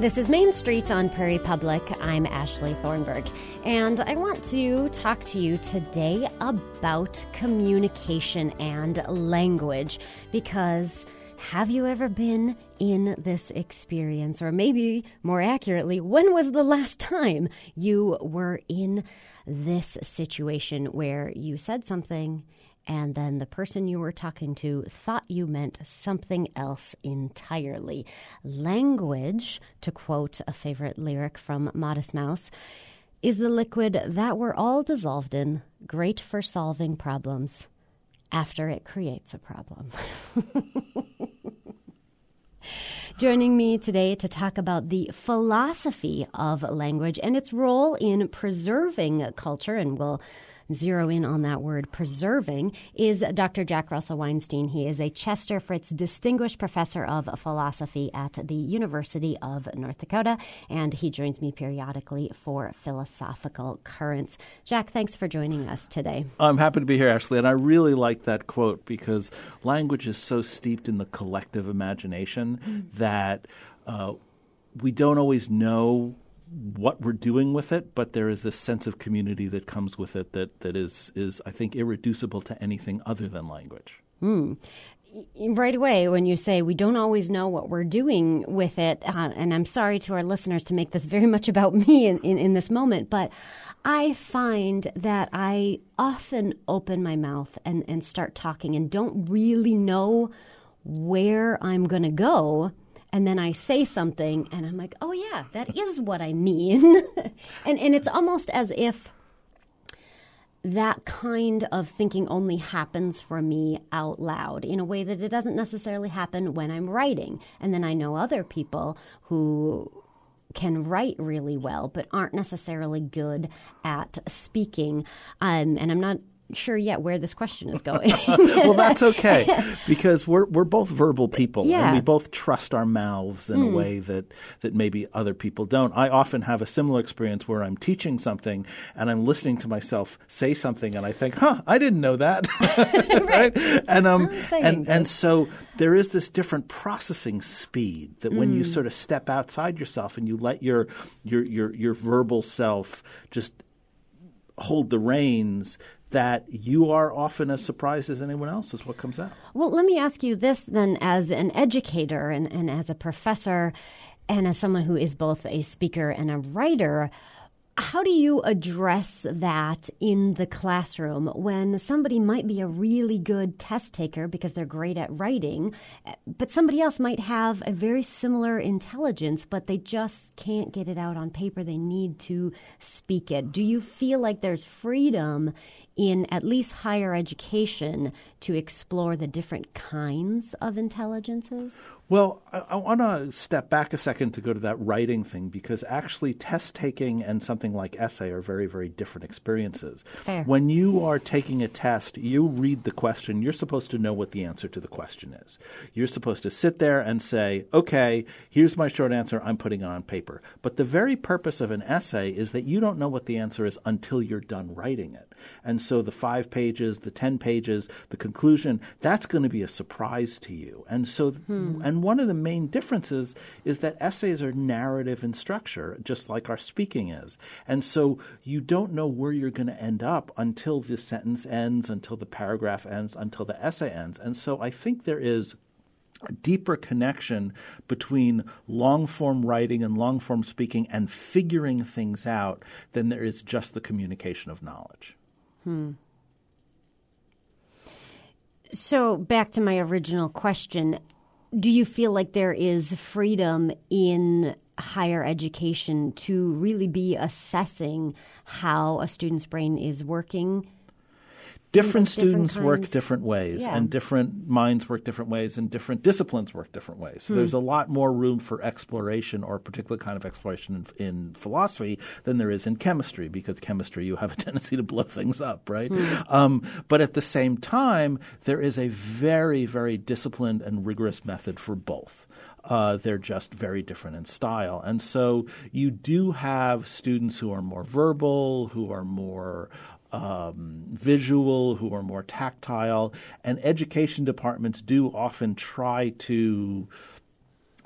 This is Main Street on Prairie Public. I'm Ashley Thornberg, and I want to talk to you today about communication and language because have you ever been in this experience? Or maybe more accurately, when was the last time you were in this situation where you said something and then the person you were talking to thought you meant something else entirely? Language, to quote a favorite lyric from Modest Mouse, is the liquid that we're all dissolved in, great for solving problems after it creates a problem. Joining me today to talk about the philosophy of language and its role in preserving culture, and we'll zero in on that word preserving is Dr. Jack Russell Weinstein. He is a Chester Fritz Distinguished Professor of Philosophy at the University of North Dakota, and he joins me periodically for Philosophical Currents. Jack, thanks for joining us today. I'm happy to be here, Ashley, and I really like that quote because language is so steeped in the collective imagination mm. that uh, we don't always know what we're doing with it, but there is this sense of community that comes with it that, that is, is, I think, irreducible to anything other than language. Mm. Right away, when you say we don't always know what we're doing with it, uh, and I'm sorry to our listeners to make this very much about me in, in, in this moment, but I find that I often open my mouth and, and start talking and don't really know where I'm going to go and then I say something and I'm like, oh yeah, that is what I mean. and and it's almost as if that kind of thinking only happens for me out loud in a way that it doesn't necessarily happen when I'm writing. And then I know other people who can write really well but aren't necessarily good at speaking. Um, and I'm not sure yet where this question is going. well, that's okay because we're we're both verbal people yeah. and we both trust our mouths in mm. a hmm. way that that maybe other people don't. I often have a similar experience where I'm teaching something and I'm listening to myself say something and I think, "Huh, I didn't know that." right? And um and and so there is this different processing speed that when mm. you hmm. sort of step outside yourself and you let your your your your verbal self just hold the reins that you are often as surprised as anyone else as what comes out. Well, let me ask you this then as an educator and, and as a professor and as someone who is both a speaker and a writer how do you address that in the classroom when somebody might be a really good test taker because they're great at writing, but somebody else might have a very similar intelligence, but they just can't get it out on paper? They need to speak it. Do you feel like there's freedom in at least higher education to explore the different kinds of intelligences? Well, I, I want to step back a second to go to that writing thing because actually test taking and something like essay are very, very different experiences. Fair. When you are taking a test, you read the question, you're supposed to know what the answer to the question is. You're supposed to sit there and say, okay, here's my short answer, I'm putting it on paper. But the very purpose of an essay is that you don't know what the answer is until you're done writing it. And so the five pages, the 10 pages, the conclusion, that's going to be a surprise to you. And so, hmm. and one of the main differences is that essays are narrative in structure, just like our speaking is. And so you don't know where you're going to end up until the sentence ends, until the paragraph ends, until the essay ends. And so I think there is a deeper connection between long form writing and long form speaking and figuring things out than there is just the communication of knowledge. Hmm. So, back to my original question do you feel like there is freedom in higher education to really be assessing how a student's brain is working different students different work different ways yeah. and different minds work different ways and different disciplines work different ways so hmm. there's a lot more room for exploration or a particular kind of exploration in, in, philosophy than there is in chemistry because chemistry you have a tendency to blow things up right hmm. um, but at the same time there is a very very disciplined and rigorous method for both uh, they're just very different in style. And so you do have students who are more verbal, who are more um, visual, who are more tactile, and education departments do often try to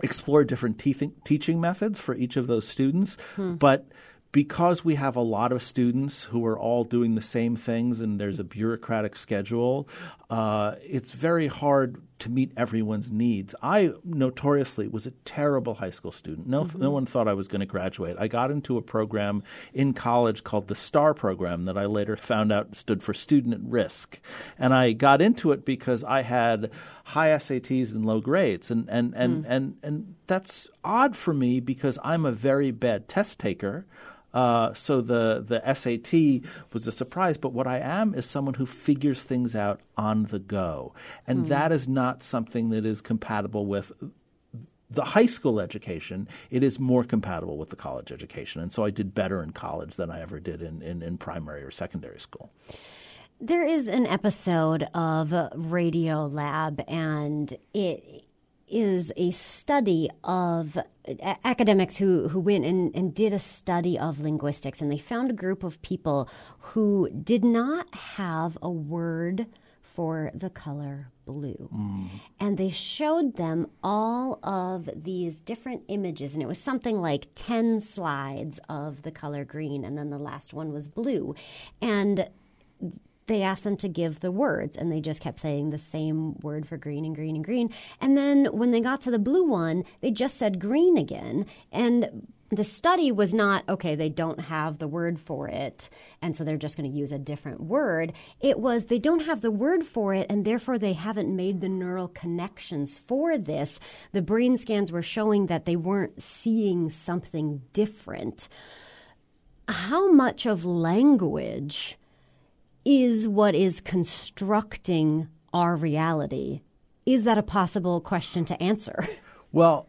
explore different te- teaching methods for each of those students, but because we have a lot of students who are all doing the same things and there's a bureaucratic schedule, uh, it's very hard to meet everyone's needs. I notoriously was a terrible high school student. No, mm-hmm. no one thought I was going to graduate. I got into a program in college called the STAR program that I later found out stood for Student at Risk. And I got into it because I had high SATs and low grades. And, and, and, mm. and, and that's odd for me because I'm a very bad test taker. Uh, so the the SAT was a surprise, but what I am is someone who figures things out on the go, and that is not something that is compatible with the high school education. It is more compatible with the college education, and so I did better in college than I ever did in, in, in primary or secondary school. There is an episode of Radiolab, and it is a study of academics who, who went and, and did a study of linguistics, and they found a group of people who did not have a word for the color blue. Mm. And they showed them all of these different images, and it was something like 10 slides of the color green, and then the last one was blue. And they asked them to give the words and they just kept saying the same word for green and green and green. And then when they got to the blue one they just said green again. And the study was not okay they don't have the word for it and so they're just going to use a different word. It was they don't have the word for it and therefore they haven't made the neural connections for this. The brain scans were showing that they weren't seeing something different. How much of language is what is constructing our reality? Is that a possible question to answer? Well,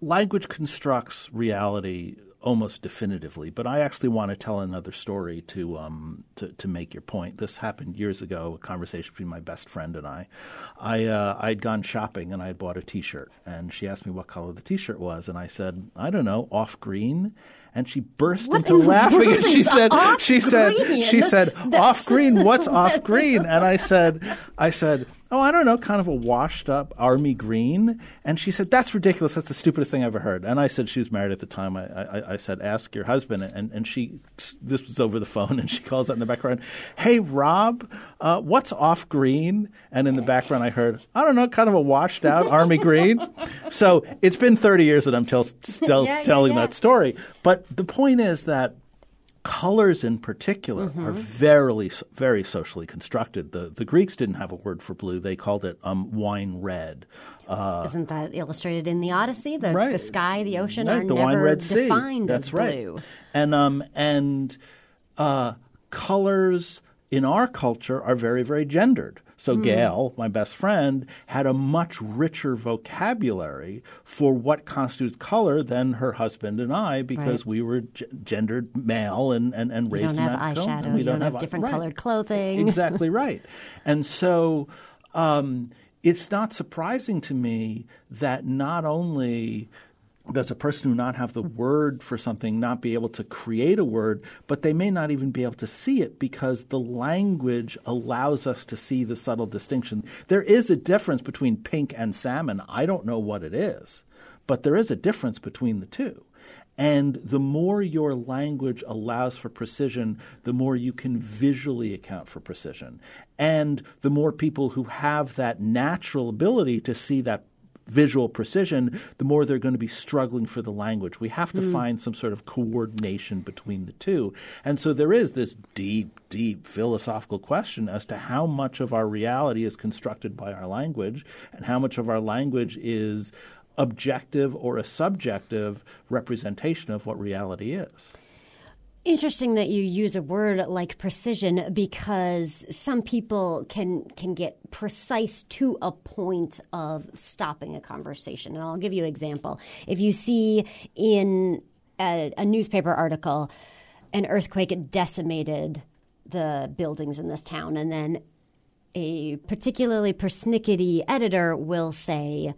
language constructs reality almost definitively, but I actually want to tell another story to um, to, to make your point. This happened years ago, a conversation between my best friend and I. I uh, I'd gone shopping and I had bought a T-shirt, and she asked me what color the T-shirt was, and I said, I don't know, off green. And she burst What into in laughing, and she said, off "She said, she said, off green. What's off green?" And I said, "I said, oh, I don't know, kind of a washed up army green." And she said, "That's ridiculous. That's the stupidest thing I ever heard." And I said, she was married at the time. I, I, I said, "Ask your husband." And and she, this was over the phone, and she calls out in the background, "Hey, Rob, uh, what's off green?" And in the background, I heard, "I don't know, kind of a washed out army green." So it's been thirty years that I'm tell, Yeah, yeah, telling yeah. that story. But the point is that colors in particular Mm-hmm. are very very socially constructed. The the Greeks didn't have a word for blue; they called it um, wine red. Uh, Isn't that illustrated in the Odyssey? The, right. the sky, the ocean right, are the never wine red sea. defined That's as right. blue. And um and uh, colors in our culture are very very gendered. So Hmm. Gail, my best friend, had a much richer vocabulary for what constitutes color than her husband and I because Right. we were g- gendered male and, and, and raised don't in have that eyeshadow. we you don't, have, eye- different right. colored clothing. Exactly right. And so um, it's not surprising to me that not only does a person who not have the word for something not be able to create a word, but they may not even be able to see it because the language allows us to see the subtle distinction. There is a difference between pink and salmon. I don't know what it is, but there is a difference between the two. And the more your language allows for precision, the more you can visually account for precision. And the more people who have that natural ability to see that visual precision, the more they're going to be struggling for the language. We have to mm. find some sort of coordination between the two. And so there is this deep, deep philosophical question as to how much of our reality is constructed by our language and how much of our language is objective or a subjective representation of what reality is. Interesting that you use a word like precision because some people can can get precise to a point of stopping a conversation. And I'll give you an example. If you see in a, a newspaper article an earthquake decimated the buildings in this town, and then a particularly persnickety editor will say,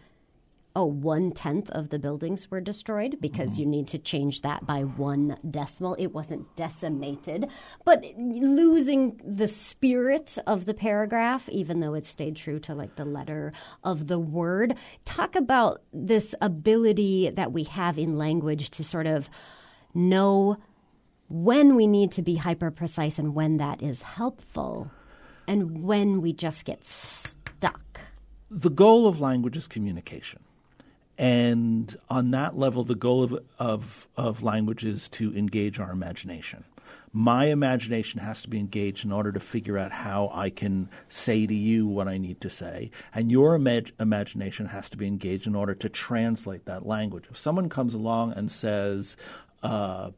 oh, one tenth of the buildings were destroyed because mm-hmm. you need to change that by one decimal. It wasn't decimated, but losing the spirit of the paragraph, even though it stayed true to like the letter of the word. Talk about this ability that we have in language to sort of know when we need to be hyper precise and when that is helpful and when we just get stuck. The goal of language is communication. And on that level, the goal of, of, of language is to engage our imagination. My imagination has to be engaged in order to figure out how I can say to you what I need to say. And your imag- imagination has to be engaged in order to translate that language. If someone comes along and says, uh,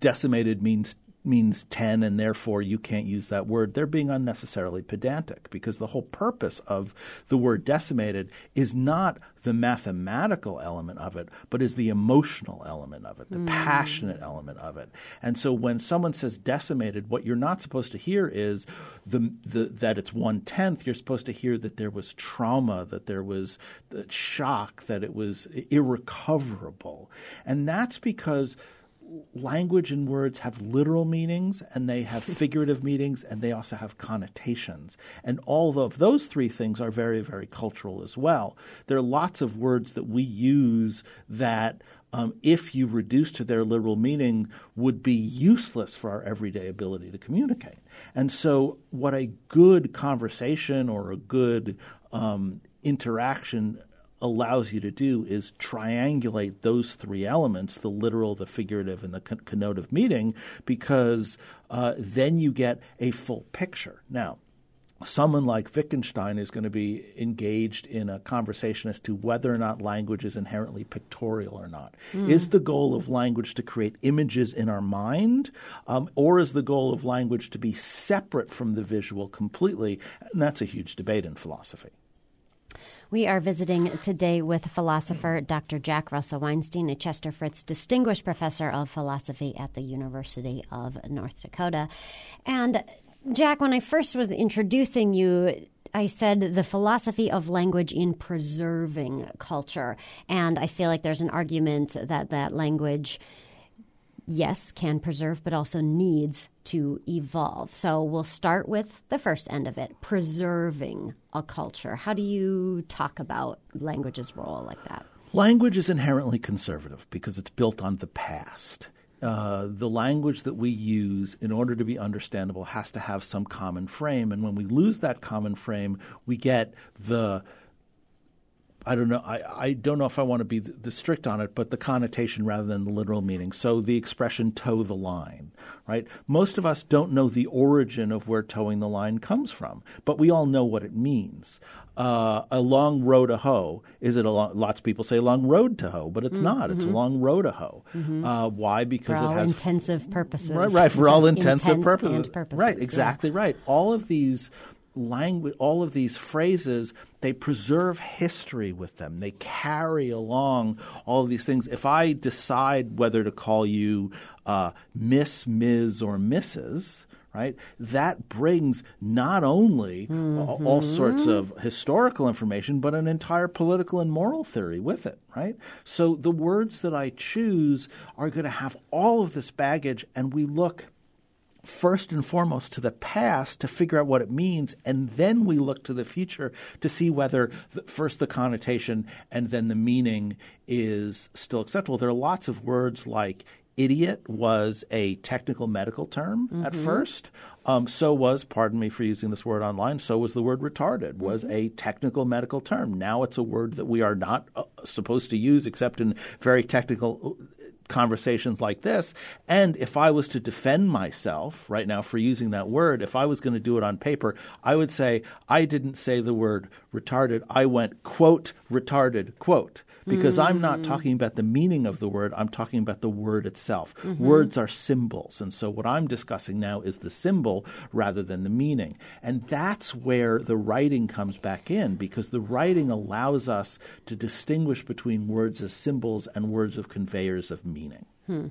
decimated means means 10 and therefore you can't use that word, they're being unnecessarily pedantic because the whole purpose of the word decimated is not the mathematical element of it, but is the emotional element of it, the mm. passionate element of it. And so when someone says decimated, what you're not supposed to hear is the, the, that it's one tenth. You're supposed to hear that there was trauma, that there was shock, that it was irrecoverable. And that's because – language and words have literal meanings and they have figurative meanings and they also have connotations. And all of those three things are very, very cultural as well. There are lots of words that we use that, um, if you reduce to their literal meaning, would be useless for our everyday ability to communicate. And so, what a good conversation or a good um, interaction allows you to do is triangulate those three elements the literal, the figurative, and the connotative meaning because uh, then you get a full picture. Now, someone like Wittgenstein is going to be engaged in a conversation as to whether or not language is inherently pictorial or not. Mm. Is the goal of language to create images in our mind, um, or is the goal of language to be separate from the visual completely? And that's a huge debate in philosophy. We are visiting today with philosopher Dr. Jack Russell Weinstein, a Chester Fritz Distinguished Professor of Philosophy at the University of North Dakota. And Jack, when I first was introducing you, I said the philosophy of language in preserving culture. And I feel like there's an argument that that language yes, can preserve, but also needs to evolve. So we'll start with the first end of it preserving a culture. How do you talk about language's role like that? Language is inherently conservative because it's built on the past. Uh, the language that we use in order to be understandable has to have some common frame. And when we lose that common frame, we get the I don't know. I, I don't know if I want to be the, the, strict on it, but the connotation rather than the literal meaning. So the expression toe the line, right? Most of us don't know the origin of where toeing the line comes from, but we all know what it means. Uh, a long row to hoe is it a long, lots of people say long road to hoe, but it's mm-hmm. not. It's a mm-hmm. long row to hoe. Mm-hmm. Uh, why? Because for it has intensive purposes. Right, right. For all intensive purposes. purposes. Right, exactly yeah. right. All of these language, all of these phrases, they preserve history with them. They carry along all of these things. If I decide whether to call you uh, Miss, Ms., or Mrs., right? That brings not only mm-hmm. all sorts of historical information, but an entire political and moral theory with it, right? So the words that I choose are going to have all of this baggage, and we look first and foremost to the past to figure out what it means, and then we look to the future to see whether the, first the connotation and then the meaning is still acceptable. There are lots of words like idiot was a technical medical term mm-hmm. at first. Um, so was, pardon me for using this word online, so was the word retarded, was mm-hmm. a technical medical term. Now it's a word that we are not uh, supposed to use except in very technical conversations like this. And if I was to defend myself right now for using that word, if I was going to do it on paper, I would say I didn't say the word retarded. I went, quote, retarded, quote because mm-hmm. I'm not mm. talking about the meaning of the word, I'm talking about the word itself. Mm-hmm. Words are symbols. And so what I'm discussing now is the symbol rather than the meaning. And that's where the writing comes back in because the writing allows us to distinguish between words as symbols and words of conveyors of meaning. Hmm.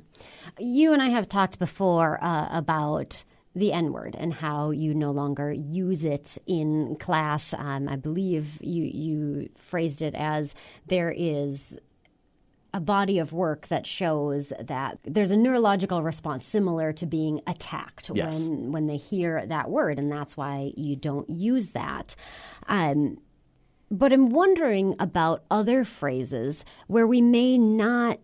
You and I have talked before uh, about the N word and how you no longer use it in class. Um, I believe you you phrased it as there is a body of work that shows that there's a neurological response similar to being attacked Yes. when when they hear that word, and that's why you don't use that. Um, but I'm wondering about other phrases where we may not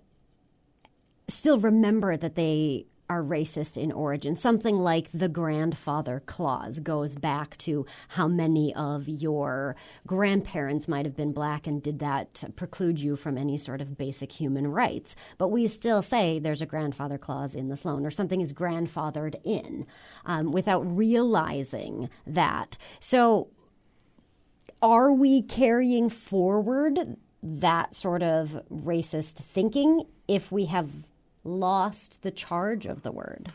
still remember that they are racist in origin. Something like the grandfather clause goes back to how many of your grandparents might have been black and did that preclude you from any sort of basic human rights. But we still say there's a grandfather clause in this loan or something is grandfathered in um, without realizing that. So are we carrying forward that sort of racist thinking if we have lost the charge of the word?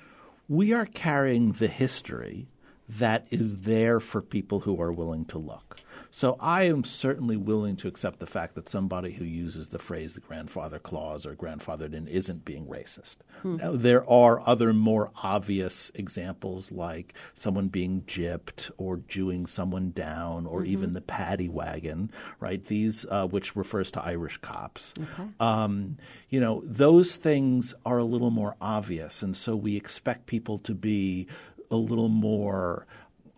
We are carrying the history that is there for people who are willing to look. So I am certainly willing to accept the fact that somebody who uses the phrase the grandfather clause or grandfathered in isn't being racist. Now, there are other more obvious examples like someone being gypped or Jewing someone down or even the paddy wagon, right? These, uh, which refers to Irish cops. Um, you know, those things are a little more obvious. And so we expect people to be a little more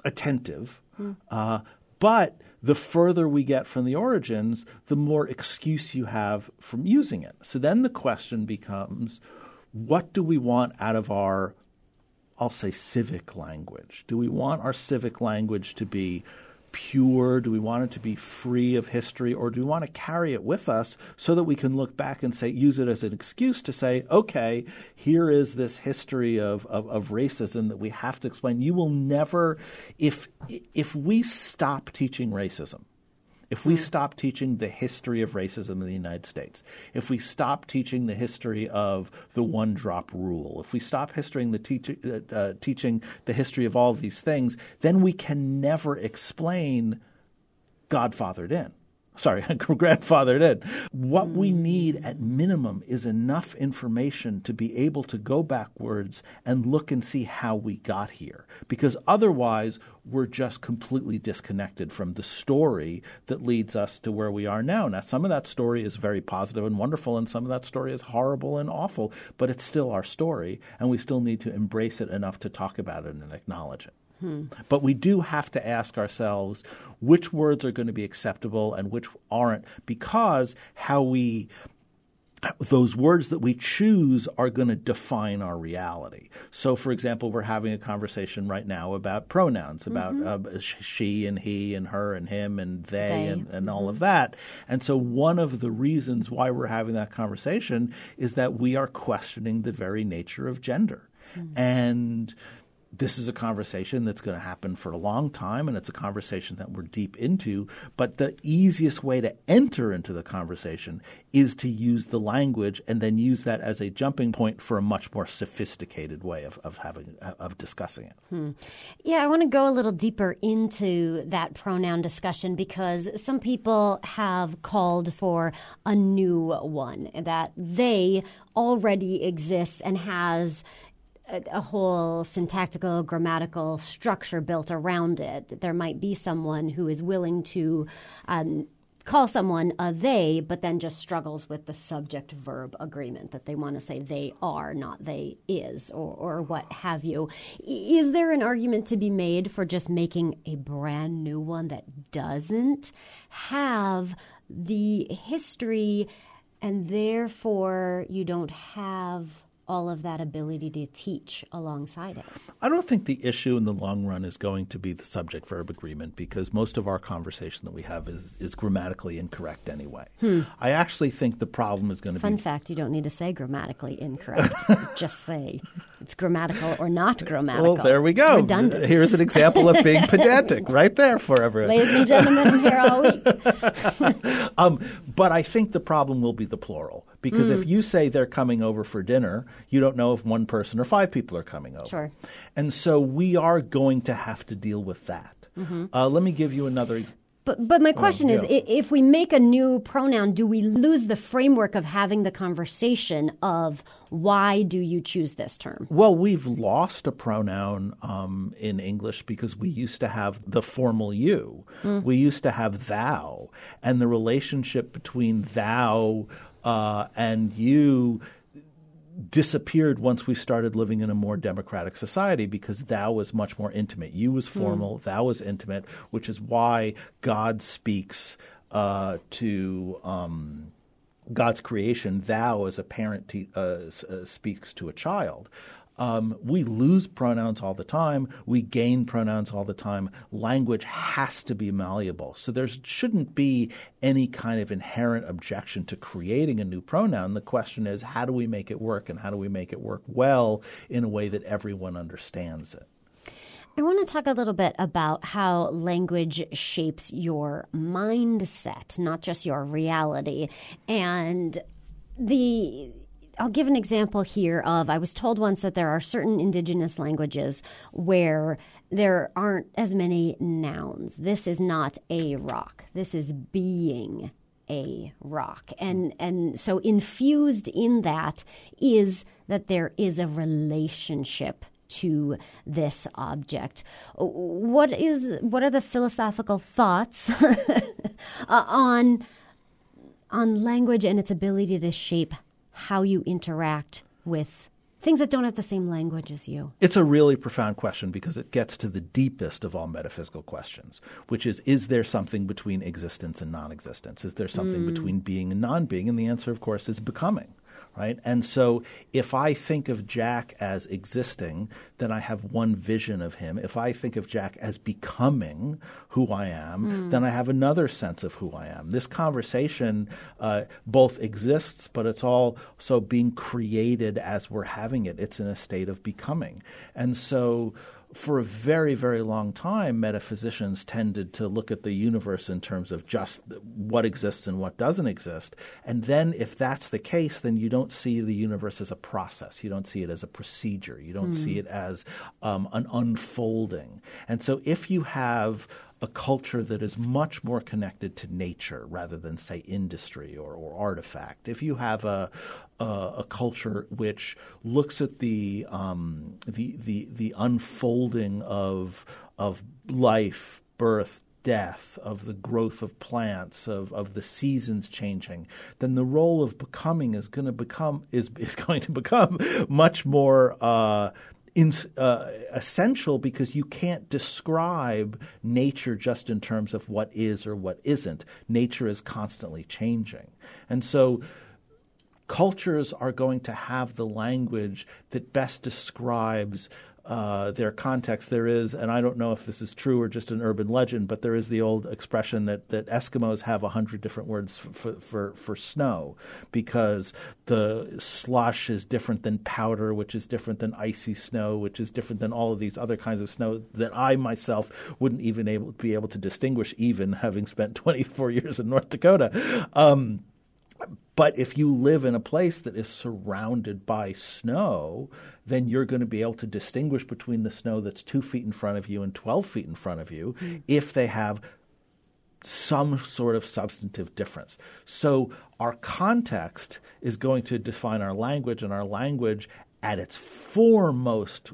attentive. Uh, but the further we get from the origins, the more excuse you have from using it. So then the question becomes what do we want out of our, I'll say, civic language? Do we want our civic language to be pure? Do we want it to be free of history? Or do we want to carry it with us so that we can look back and say, use it as an excuse to say, okay, here is this history of, of, of racism that we have to explain. You will never, if, if we stop teaching racism, if we stop teaching the history of racism in the United States, if we stop teaching the history of the one drop rule, if we stop history the uh, uh, teaching the history of all of these things, then we can never explain Godfathered in. Sorry, grandfathered in. What we hmm. need at minimum is enough information to be able to go backwards and look and see how we got here. Because otherwise, we're just completely disconnected from the story that leads us to where we are now. Now, some of that story is very positive and wonderful, and some of that story is horrible and awful, but it's still our story, and we still need to embrace it enough to talk about it and acknowledge it. But we do have to ask ourselves which words are going to be acceptable and which aren't, because how we those words that we choose are going to define our reality. So, for example, we're having a conversation right now about pronouns, about mm-hmm. uh, she and he and her and him and they, They. and, and all mm-hmm. of that. And so, one of the reasons why we're having that conversation is that we are questioning the very nature of gender. Mm. And this is a conversation that's going to happen for a long time, and it's a conversation that we're deep into. But the easiest way to enter into the conversation is to use the language and then use that as a jumping point for a much more sophisticated way of, of having of discussing it. Hmm. Yeah, I want to go a little deeper into that pronoun discussion because some people have called for a new one that they already exists and has a, whole syntactical, grammatical structure built around it. There might be someone who is willing to. Um, call someone a they, but then just struggles with the subject verb agreement that they want to say they are, not they is, or, or what have you. Is there an argument to be made for just making a brand new one that doesn't have the history and therefore you don't have all of that ability to teach alongside it? I don't think the issue in the long run is going to be the subject verb agreement because most of our conversation that we have is, is grammatically incorrect anyway. I actually think the problem is going to Fun be Fun fact, you don't need to say grammatically incorrect. just say it's grammatical or not grammatical. Well, there we It's go. redundant. Here's an example of being pedantic right there for everyone. Ladies and gentlemen, I'm here all week. Um, but I think the problem will be the plural because Mm. if you say they're coming over for dinner, you don't know if one person or five people are coming over. Sure. And so we are going to have to deal with that. Mm-hmm. Uh, let me give you another. Ex- But, but my question is Oh, yeah. i if we make a new pronoun, do we lose the framework of having the conversation of why do you choose this term? Well, we've lost a pronoun um, in English because we used to have the formal you. We used to have thou, and the relationship between thou uh, and you disappeared once we started living in a more democratic society because thou was much more intimate. You was formal, thou was intimate, which is why God speaks uh, to. Um, God's creation, thou as a parent te- uh, s- uh, speaks to a child. Um, we lose pronouns all the time. We gain pronouns all the time. Language has to be malleable. So there shouldn't be any kind of inherent objection to creating a new pronoun. The question is, how do we make it work and how do we make it work well in a way that everyone understands it? I want to talk a little bit about how language shapes your mindset, not just your reality. And the I'll give an example here of I was told once that there are certain indigenous languages where there aren't as many nouns. This is not a rock. This is being a rock. And and so infused in that is that there is a relationship to this object. What is what are the philosophical thoughts on on language and its ability to shape how you interact with things that don't have the same language as you? It's a really profound question because it gets to the deepest of all metaphysical questions, which is is there something between existence and non existence? Is there something mm. between being and non being? And the answer, of course, is becoming. Right? And so if I think of Jack as existing, then I have one vision of him. If I think of Jack as becoming who I am, then I have another sense of who I am. This conversation uh, both exists, but it's also being created as we're having it. It's in a state of becoming. And so for a very, very long time, metaphysicians tended to look at the universe in terms of just what exists and what doesn't exist. And then, if that's the case, then you don't see the universe as a process. You don't see it as a procedure. You don't see it as um, an unfolding. And so, if you have a culture that is much more connected to nature rather than, say, industry or, or artifact. If you have a, a, a culture which looks at the, um, the, the, the unfolding of, of life, birth, death, of the growth of plants, of, of the seasons changing, then the role of becoming is going to become is, is going to become much more uh, in, uh, essential because you can't describe nature just in terms of what is or what isn't. Nature is constantly changing. And so cultures are going to have the language that best describes uh, their context. There is, and I don't know if this is true or just an urban legend, but there is the old expression that, that Eskimos have a hundred different words for, for, for snow because the slush is different than powder, which is different than icy snow, which is different than all of these other kinds of snow that I myself wouldn't even able, be able to distinguish, even having spent 24 years in North Dakota. Um, but if you live in a place that is surrounded by snow, then you're going to be able to distinguish between the snow that's two feet in front of you and 12 feet in front of you mm-hmm. if they have some sort of substantive difference. So our context is going to define our language, and our language at its foremost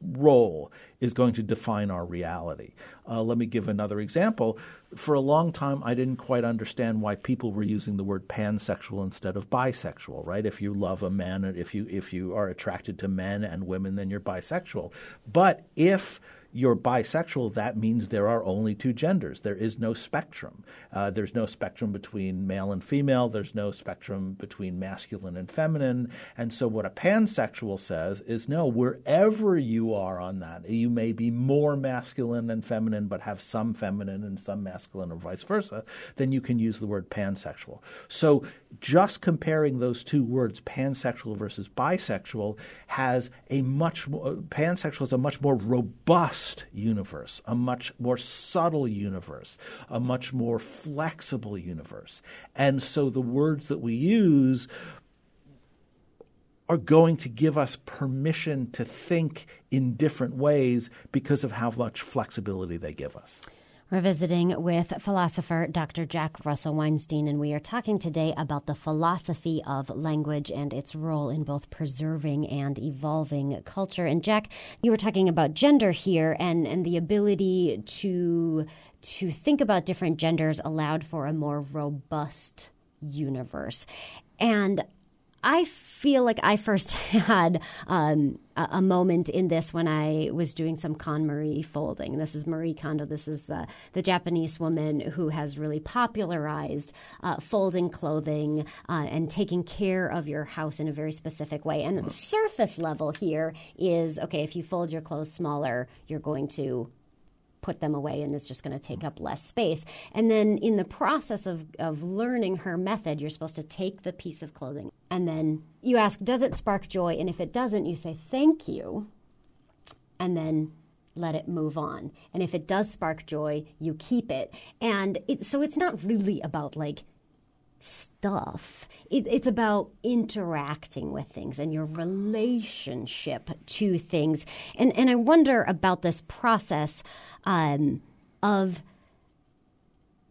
role is going to define our reality. Uh, let me give another example. For a long time, I didn't quite understand why people were using the word pansexual instead of bisexual. Right? If you love a man, if you if you are attracted to men and women, then you're bisexual. But if you're bisexual, that means there are only two genders. There is no spectrum. Uh, there's no spectrum between male and female. There's no spectrum between masculine and feminine. And so, what a pansexual says is no, wherever you are on that, you may be more masculine than feminine, but have some feminine and some masculine, or vice versa, then you can use the word pansexual. So, just comparing those two words, pansexual versus bisexual, has a much more, pansexual is a much more robust universe, a much more subtle universe, a much more flexible universe. And so the words that we use are going to give us permission to think in different ways because of how much flexibility they give us. We're visiting with philosopher Dr. Jack Russell Weinstein, and we are talking today about the philosophy of language and its role in both preserving and evolving culture. And Jack, you were talking about gender here and, and the ability to to think about different genders allowed for a more robust universe. And I feel like I first had um, a, moment in this when I was doing some KonMari folding. This is Marie Kondo. This is the, the Japanese woman who has really popularized uh, folding clothing uh, and taking care of your house in a very specific way. And surface level here is okay, if you fold your clothes smaller, you're going to put them away and it's just going to take up less space. And then in the process of, of learning her method, you're supposed to take the piece of clothing and then you ask, Does it spark joy? And if it doesn't, you say, Thank you. And then let it move on. And if it does spark joy, you keep it. And it, so it's not really about like stuff. It, it's about interacting with things and your relationship to things. And and I wonder about this process um, of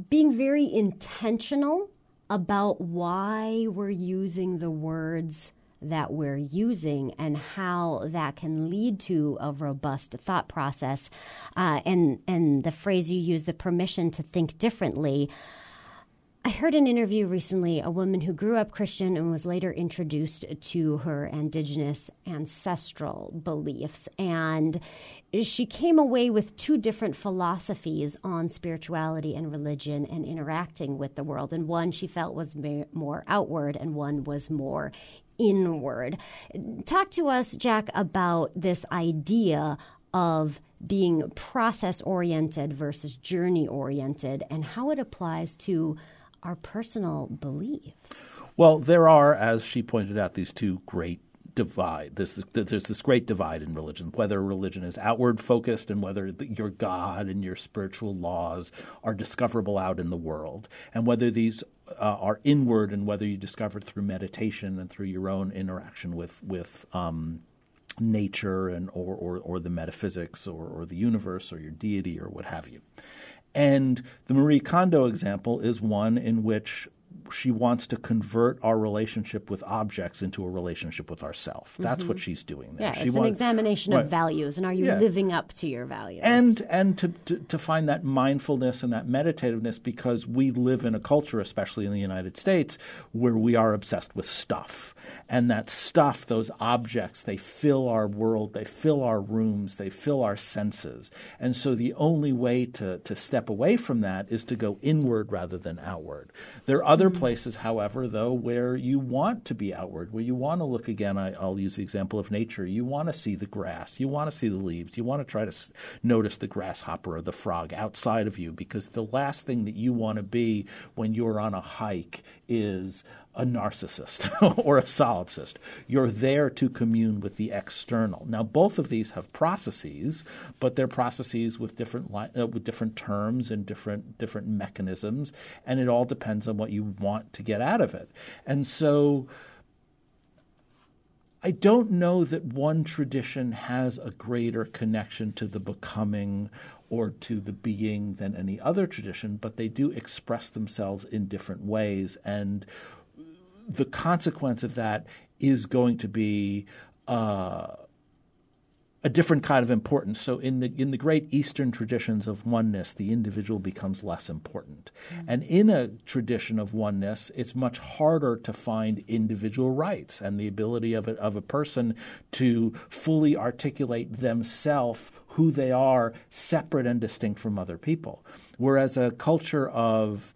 being very intentional about why we're using the words that we're using and how that can lead to a robust thought process. Uh, and and the phrase you use, the permission to think differently. I heard an interview recently, a woman who grew up Christian and was later introduced to her indigenous ancestral beliefs. And she came away with two different philosophies on spirituality and religion and interacting with the world. And one she felt was more outward, and one was more inward. Talk to us, Jack, about this idea of being process oriented versus journey oriented and how it applies to our personal beliefs. Well, there are, as she pointed out, these two great divide. There's, there's this great divide in religion, whether religion is outward focused and whether your God and your spiritual laws are discoverable out in the world, and whether these uh, are inward and whether you discover it through meditation and through your own interaction with with um, nature and or, or, or the metaphysics or, or the universe or your deity or what have you. And the Marie Kondo example is one in which she wants to convert our relationship with objects into a relationship with ourself. That's mm-hmm. what she's doing there. Yeah, she it's an examination right. of values, and are you yeah. living up to your values? And and to, to, to find that mindfulness and that meditativeness because we live in a culture, especially in the United States, where we are obsessed with stuff, and that stuff, those objects, they fill our world, they fill our rooms, they fill our senses, and so the only way to to step away from that is to go inward rather than outward. There are other Mm-hmm. places, however, though, where you want to be outward, where you want to look again. I, will use the example of nature. You want to see the grass, you want to see the leaves, you want to try to s- notice the grasshopper or the frog outside of you because the last thing that you want to be when you're on a hike is a narcissist or a solipsist. You're there to commune with the external. Now, both of these have processes, but they're processes with different li- uh, with different terms and different different mechanisms, and it all depends on what you want to get out of it. And so. I don't know that one tradition has a greater connection to the becoming or to the being than any other tradition, but they do express themselves in different ways. And the consequence of that is going to be uh, a different kind of importance. So in the in the great Eastern traditions of oneness, the individual becomes less important, mm-hmm. and in a tradition of oneness, it's much harder to find individual rights and the ability of a, of a person to fully articulate themselves who they are, separate and distinct from other people. Whereas a culture of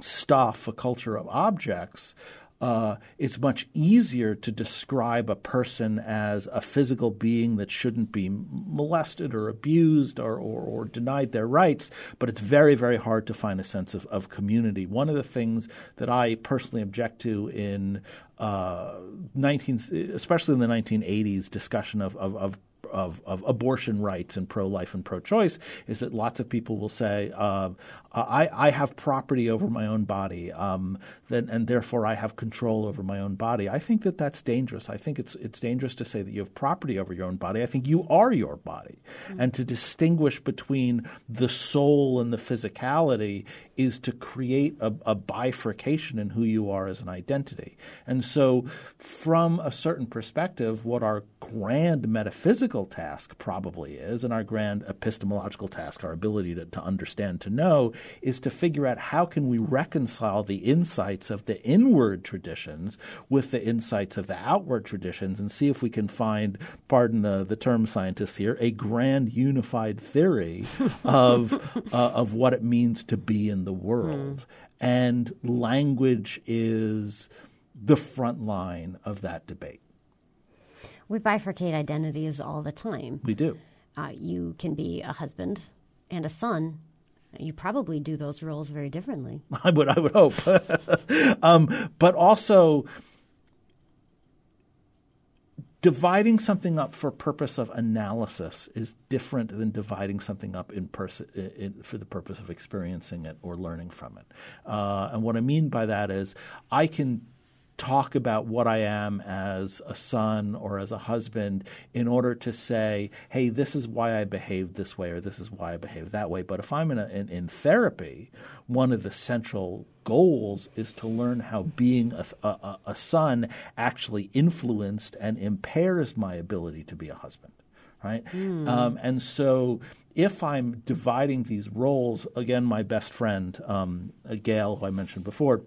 stuff, a culture of objects, uh, it's much easier to describe a person as a physical being that shouldn't be molested or abused or, or, or, denied their rights, but it's very, very hard to find a sense of, of community. One of the things that I personally object to in uh, 19, especially in the 1980s discussion of, of, of of, of abortion rights and pro life and pro choice is that lots of people will say, uh, I, I have property over my own body, um, then, and therefore I have control over my own body. I think that that's dangerous. I think it's, it's dangerous to say that you have property over your own body. I think you are your body. Mm-hmm. And to distinguish between the soul and the physicality is to create a, a bifurcation in who you are as an identity. And so, from a certain perspective, what our grand metaphysical task probably is, and our grand epistemological task, our ability to, to understand, to know, is to figure out how can we reconcile the insights of the inward traditions with the insights of the outward traditions and see if we can find, pardon uh, the term scientists here, a grand unified theory of, uh, of what it means to be in the world. Mm. And language is the front line of that debate. We bifurcate identities all the time. We do. Uh, you can be a husband and a son. You probably do those roles very differently. I would, I would hope. um, but also, dividing something up for purpose of analysis is different than dividing something up in person for the purpose of experiencing it or learning from it. Uh, and what I mean by that is, I can talk about what I am as a son or as a husband in order to say, hey, this is why I behaved this way or this is why I behaved that way. But if I'm in, a, in, in therapy, one of the central goals is to learn how being a, a, a son actually influenced and impairs my ability to be a husband right? Mm. Um, and so if I'm dividing these roles, again, my best friend, um, Gail, who I mentioned before,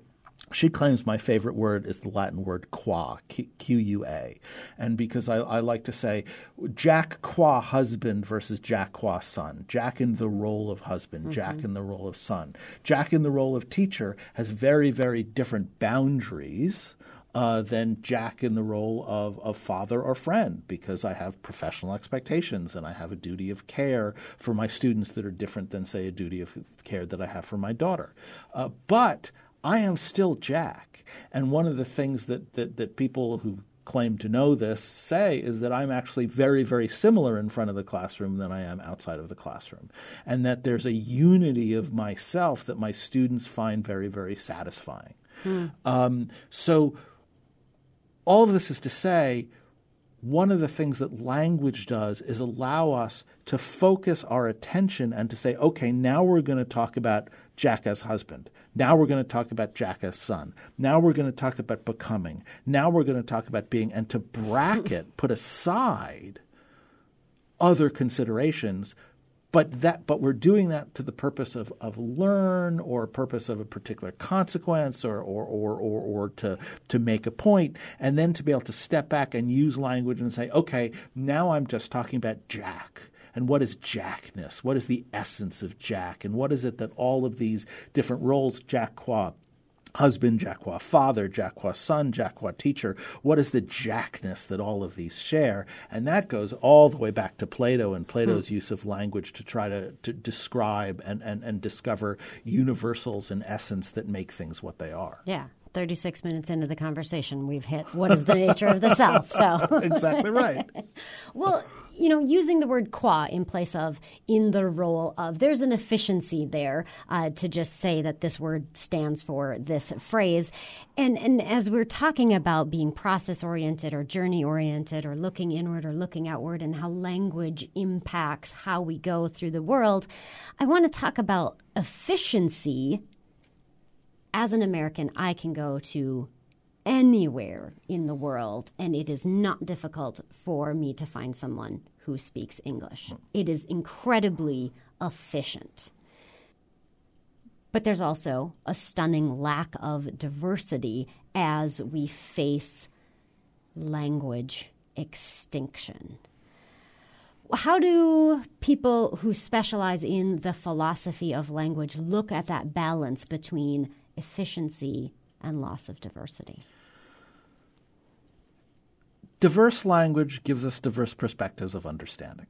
she claims my favorite word is the Latin word qua, Q U A. And because I, I, like to say Jack qua husband versus Jack qua son, Jack in the role of husband, mm-hmm. Jack in the role of son. Jack in the role of teacher has very, very different boundaries. Uh, than Jack in the role of, of father or friend because I have professional expectations and I have a duty of care for my students that are different than, say, a duty of care that I have for my daughter. Uh, but I am still Jack. And one of the things that, that, that people who claim to know this say is that I'm actually very, very similar in front of the classroom than I am outside of the classroom. And that there's a unity of myself that my students find very, very satisfying. Hmm. Um, so, all of this is to say, one of the things that language does is allow us to focus our attention and to say, okay, now we're going to talk about Jack as husband. Now we're going to talk about Jack as son. Now we're going to talk about becoming. Now we're going to talk about being, and to bracket, put aside other considerations. But that, but we're doing that to the purpose of, of learn or purpose of a particular consequence or, or, or, or, or to, to make a point, and then to be able to step back and use language and say, okay, now I'm just talking about Jack and what is Jackness? What is the essence of Jack? And what is it that all of these different roles, Jack Qua, husband, Jack qua father, Jack qua son, Jack qua teacher. What is the jackness that all of these share? And that goes all the way back to Plato and Plato's hmm. use of language to try to, to describe and, and, and discover universals and essence that make things what they are. Yeah. 36 minutes into the conversation, we've hit what is the nature of the self. So exactly right. well, you know, using the word qua in place of in the role of, there's an efficiency there uh, to just say that this word stands for this phrase. And, and as we're talking about being process oriented or journey oriented or looking inward or looking outward and how language impacts how we go through the world, I want to talk about efficiency. As an American, I can go to anywhere in the world, and it is not difficult for me to find someone who speaks English. It is incredibly efficient. But there's also a stunning lack of diversity as we face language extinction. How do people who specialize in the philosophy of language look at that balance between efficiency and loss of diversity? Diverse language gives us diverse perspectives of understanding.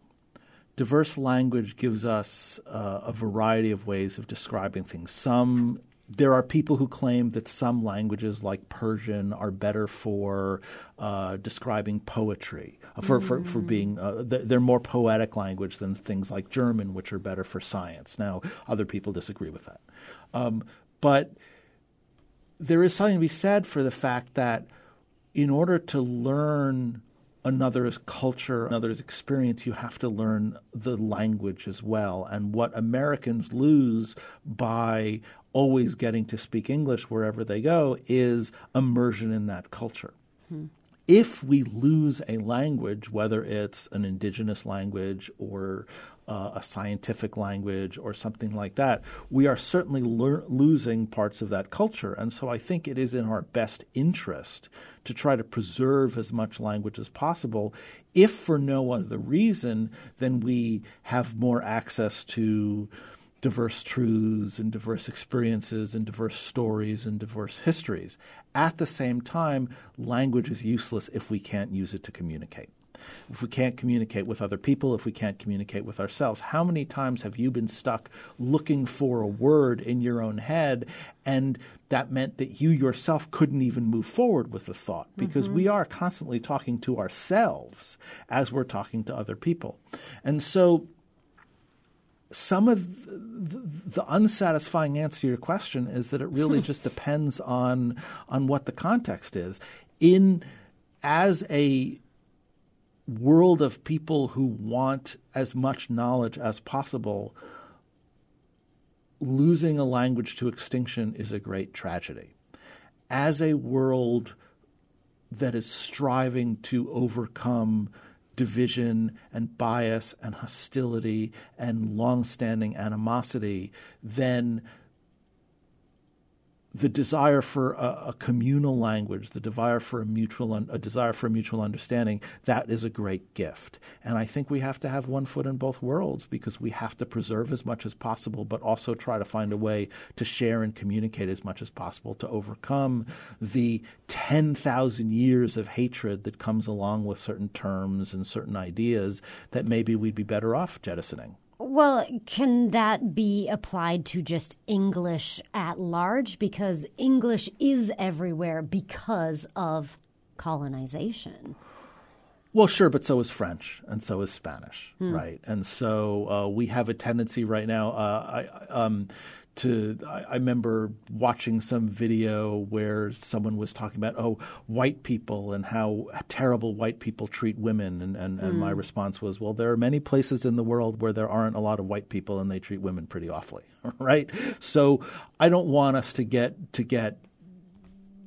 Diverse language gives us uh, a variety of ways of describing things. Some there are people who claim that some languages, like Persian, are better for uh, describing poetry, uh, for, mm. for, for being, uh, they're more poetic language than things like German, which are better for science. Now, other people disagree with that. Um, but there is something to be said for the fact that in order to learn another's culture, another's experience, you have to learn the language as well. And what Americans lose by always getting to speak English wherever they go is immersion in that culture. Hmm. If we lose a language, whether it's an indigenous language or uh, a scientific language or something like that, we are certainly lear- losing parts of that culture. And so I think it is in our best interest to try to preserve as much language as possible, if for no other reason than we have more access to diverse truths and diverse experiences and diverse stories and diverse histories. At the same time, language is useless if we can't use it to communicate if we can't communicate with other people, if we can't communicate with ourselves. How many times have you been stuck looking for a word in your own head and that meant that you yourself couldn't even move forward with the thought because mm-hmm. we are constantly talking to ourselves as we're talking to other people. And so some of the, the, unsatisfying answer to your question is that it really just depends on on what the context is. In as a world of people who want as much knowledge as possible, losing a language to extinction is a great tragedy. As a world that is striving to overcome division and bias and hostility and long-standing animosity, then the desire for a, a, communal language, the desire for a mutual, a desire for a mutual understanding, that is a great gift. And I think we have to have one foot in both worlds because we have to preserve as much as possible, but also try to find a way to share and communicate as much as possible to overcome the 10,000 years of hatred that comes along with certain terms and certain ideas that maybe we'd be better off jettisoning. Well, can that be applied to just English at large? Because English is everywhere because of colonization. Well, sure, but so is French and so is Spanish, hmm. right? And so uh, we have a tendency right now. Uh, I, um, to I, I, remember watching some video where someone was talking about oh white people and how terrible white people treat women and, and, and my hmm. response was well there are many places in the world where there aren't a lot of white people and they treat women pretty awfully right so I don't want us to get to get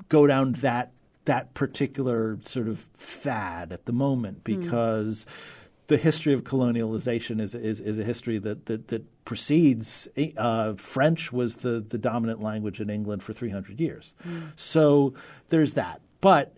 go down that that particular sort of fad at the moment hmm. because mm the history of colonialization is is, is a history that that, that precedes uh, French was the the dominant language in England for 300 years. Mm. So there's that, but.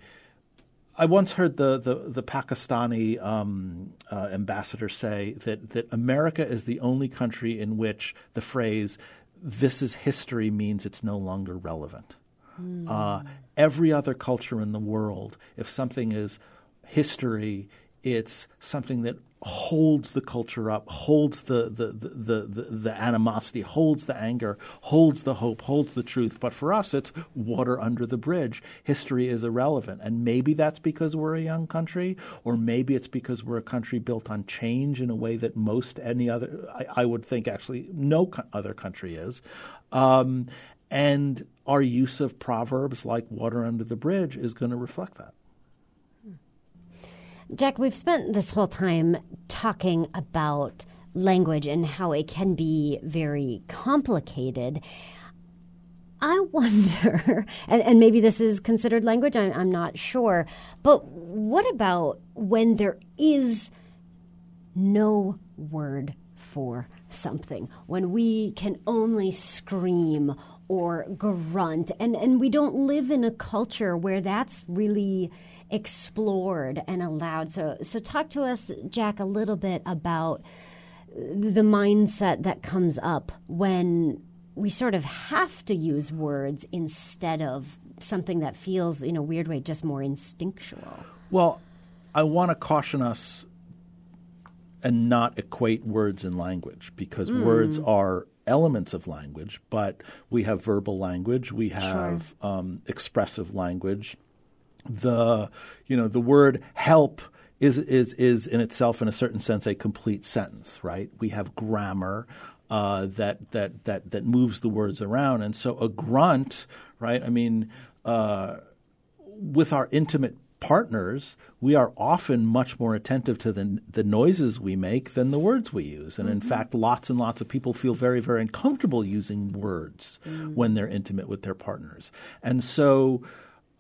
I once heard the the, the Pakistani um, uh, ambassador say that that America is the only country in which the phrase "this is history" means it's no longer relevant. Mm. Uh, every other culture in the world, if something is history, it's something that holds the culture up, holds the, the, the, the, the animosity, holds the anger, holds the hope, holds the truth. But for us, it's water under the bridge. History is irrelevant. And maybe that's because we're a young country, or maybe it's because we're a country built on change in a way that most any other, I, I would think actually no other country is. Um, and our use of proverbs like water under the bridge is going to reflect that. Jack, we've spent this whole time talking about language and how it can be very complicated. I wonder, and, and, maybe this is considered language, I'm, I'm not sure, but what about when there is no word for something, when we can only scream or grunt, and, and we don't live in a culture where that's really explored and allowed. So, so talk to us, Jack, a little bit about the mindset that comes up when we sort of have to use words instead of something that feels, in a weird way, just more instinctual. Well, I want to caution us and not equate words and language because mm. words are elements of language, but we have verbal language, we have sure. um, expressive language. The you know the word help is is is in itself, in a certain sense, a complete sentence, right? We have grammar. Uh, that that that that moves the words around, and so a grunt, right? I mean, uh, with our intimate partners, we are often much more attentive to the, the noises we make than the words we use. And mm-hmm. in fact, lots and lots of people feel very, very uncomfortable using words mm-hmm. when they're intimate with their partners. And so,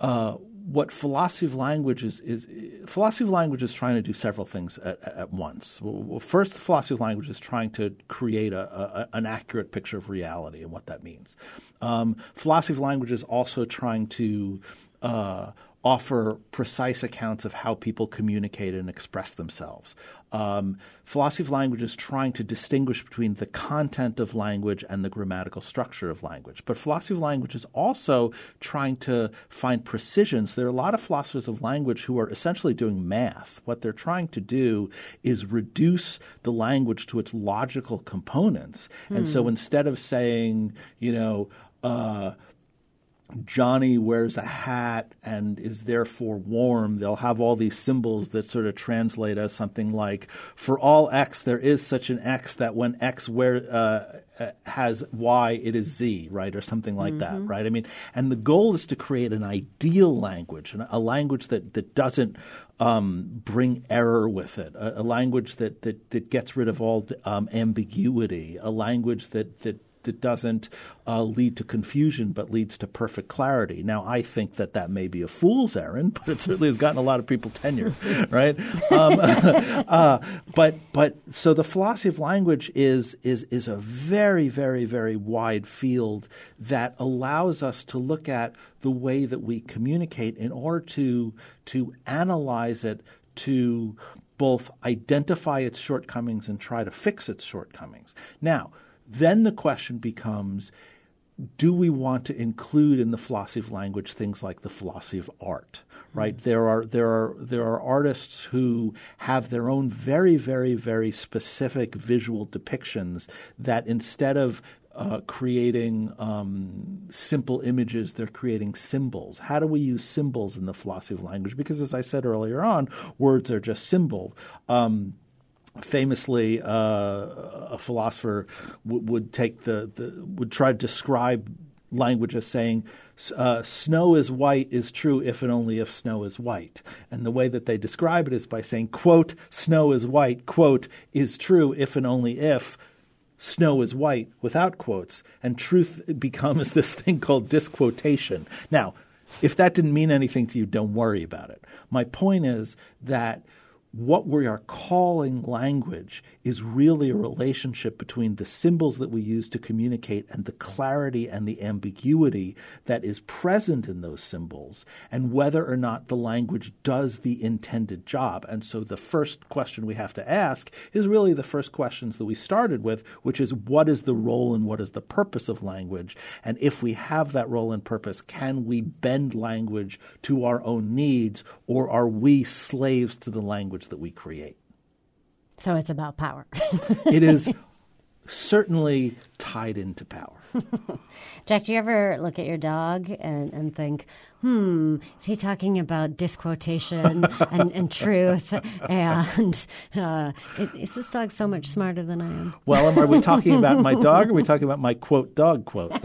uh, what philosophy of language is, is, philosophy of language is trying to do several things at, at once. Well, first, the philosophy of language is trying to create a, a, an accurate picture of reality and what that means. Um, philosophy of language is also trying to uh, offer precise accounts of how people communicate and express themselves. Um, philosophy of language is trying to distinguish between the content of language and the grammatical structure of language. But philosophy of language is also trying to find precisions. There are a lot of philosophers of language who are essentially doing math. What they're trying to do is reduce the language to its logical components. And so hmm. instead of saying, you know, uh, Johnny wears a hat and is therefore warm, they'll have all these symbols that sort of translate as something like, for all X, there is such an X that when X wear, uh, uh has Y, it is Z, right? Or something like mm-hmm. that, right? I mean, and the goal is to create an ideal language, a language that, that doesn't um, bring error with it, a, a language that, that, that gets rid of all um, ambiguity, a language that, that that doesn't uh, lead to confusion but leads to perfect clarity. Now, I think that that may be a fool's errand, but it certainly has gotten a lot of people tenure, right? Um, uh, but but so the philosophy of language is is is a very very very wide field that allows us to look at the way that we communicate in order to to analyze it to both identify its shortcomings and try to fix its shortcomings. Now then the question becomes do we want to include in the philosophy of language things like the philosophy of art? Right mm-hmm. there are there are there are artists who have their own very very very specific visual depictions that instead of uh, creating um, simple images, they're creating symbols. How do we use symbols in the philosophy of language? Because, as I said earlier on, words are just symbol. Um, famously, uh, a philosopher w- would take the, the would try to describe language as saying uh, snow is white is true if and only if snow is white. And the way that they describe it is by saying, quote, snow is white, quote, is true if and only if snow is white without quotes. And truth becomes this thing called disquotation. Now, if that didn't mean anything to you, don't worry about it. My point is that – what we are calling language is really a relationship between the symbols that we use to communicate and the clarity and the ambiguity that is present in those symbols, and whether or not the language does the intended job. And so the first question we have to ask is really the first questions that we started with, which is what is the role and what is the purpose of language? And if we have that role and purpose, can we bend language to our own needs, or are we slaves to the language? that we create. So it's about power. it is certainly tied into power. Jack, do you ever look at your dog and, and think, hmm, is he talking about disquotation and, and truth? And uh, is this dog so much smarter than I am? Well, are we talking about my dog or are we talking about my quote, dog quote?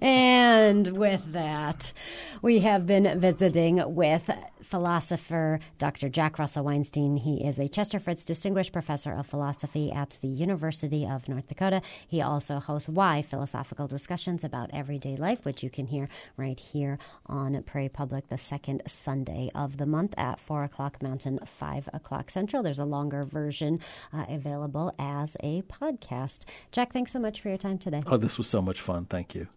and with that, we have been visiting with philosopher Dr. Jack Russell Weinstein. He is a Chester Fritz Distinguished Professor of Philosophy at the University of North Dakota. He also hosts Why Philosophical Discussions about Everyday Life, which you can hear right here on Prairie Public the second Sunday of the month at 4 o'clock Mountain, 5 o'clock Central. There's a longer version uh, available as a podcast. Jack, thanks so much for your time today. Oh, this was so much fun. Thank you.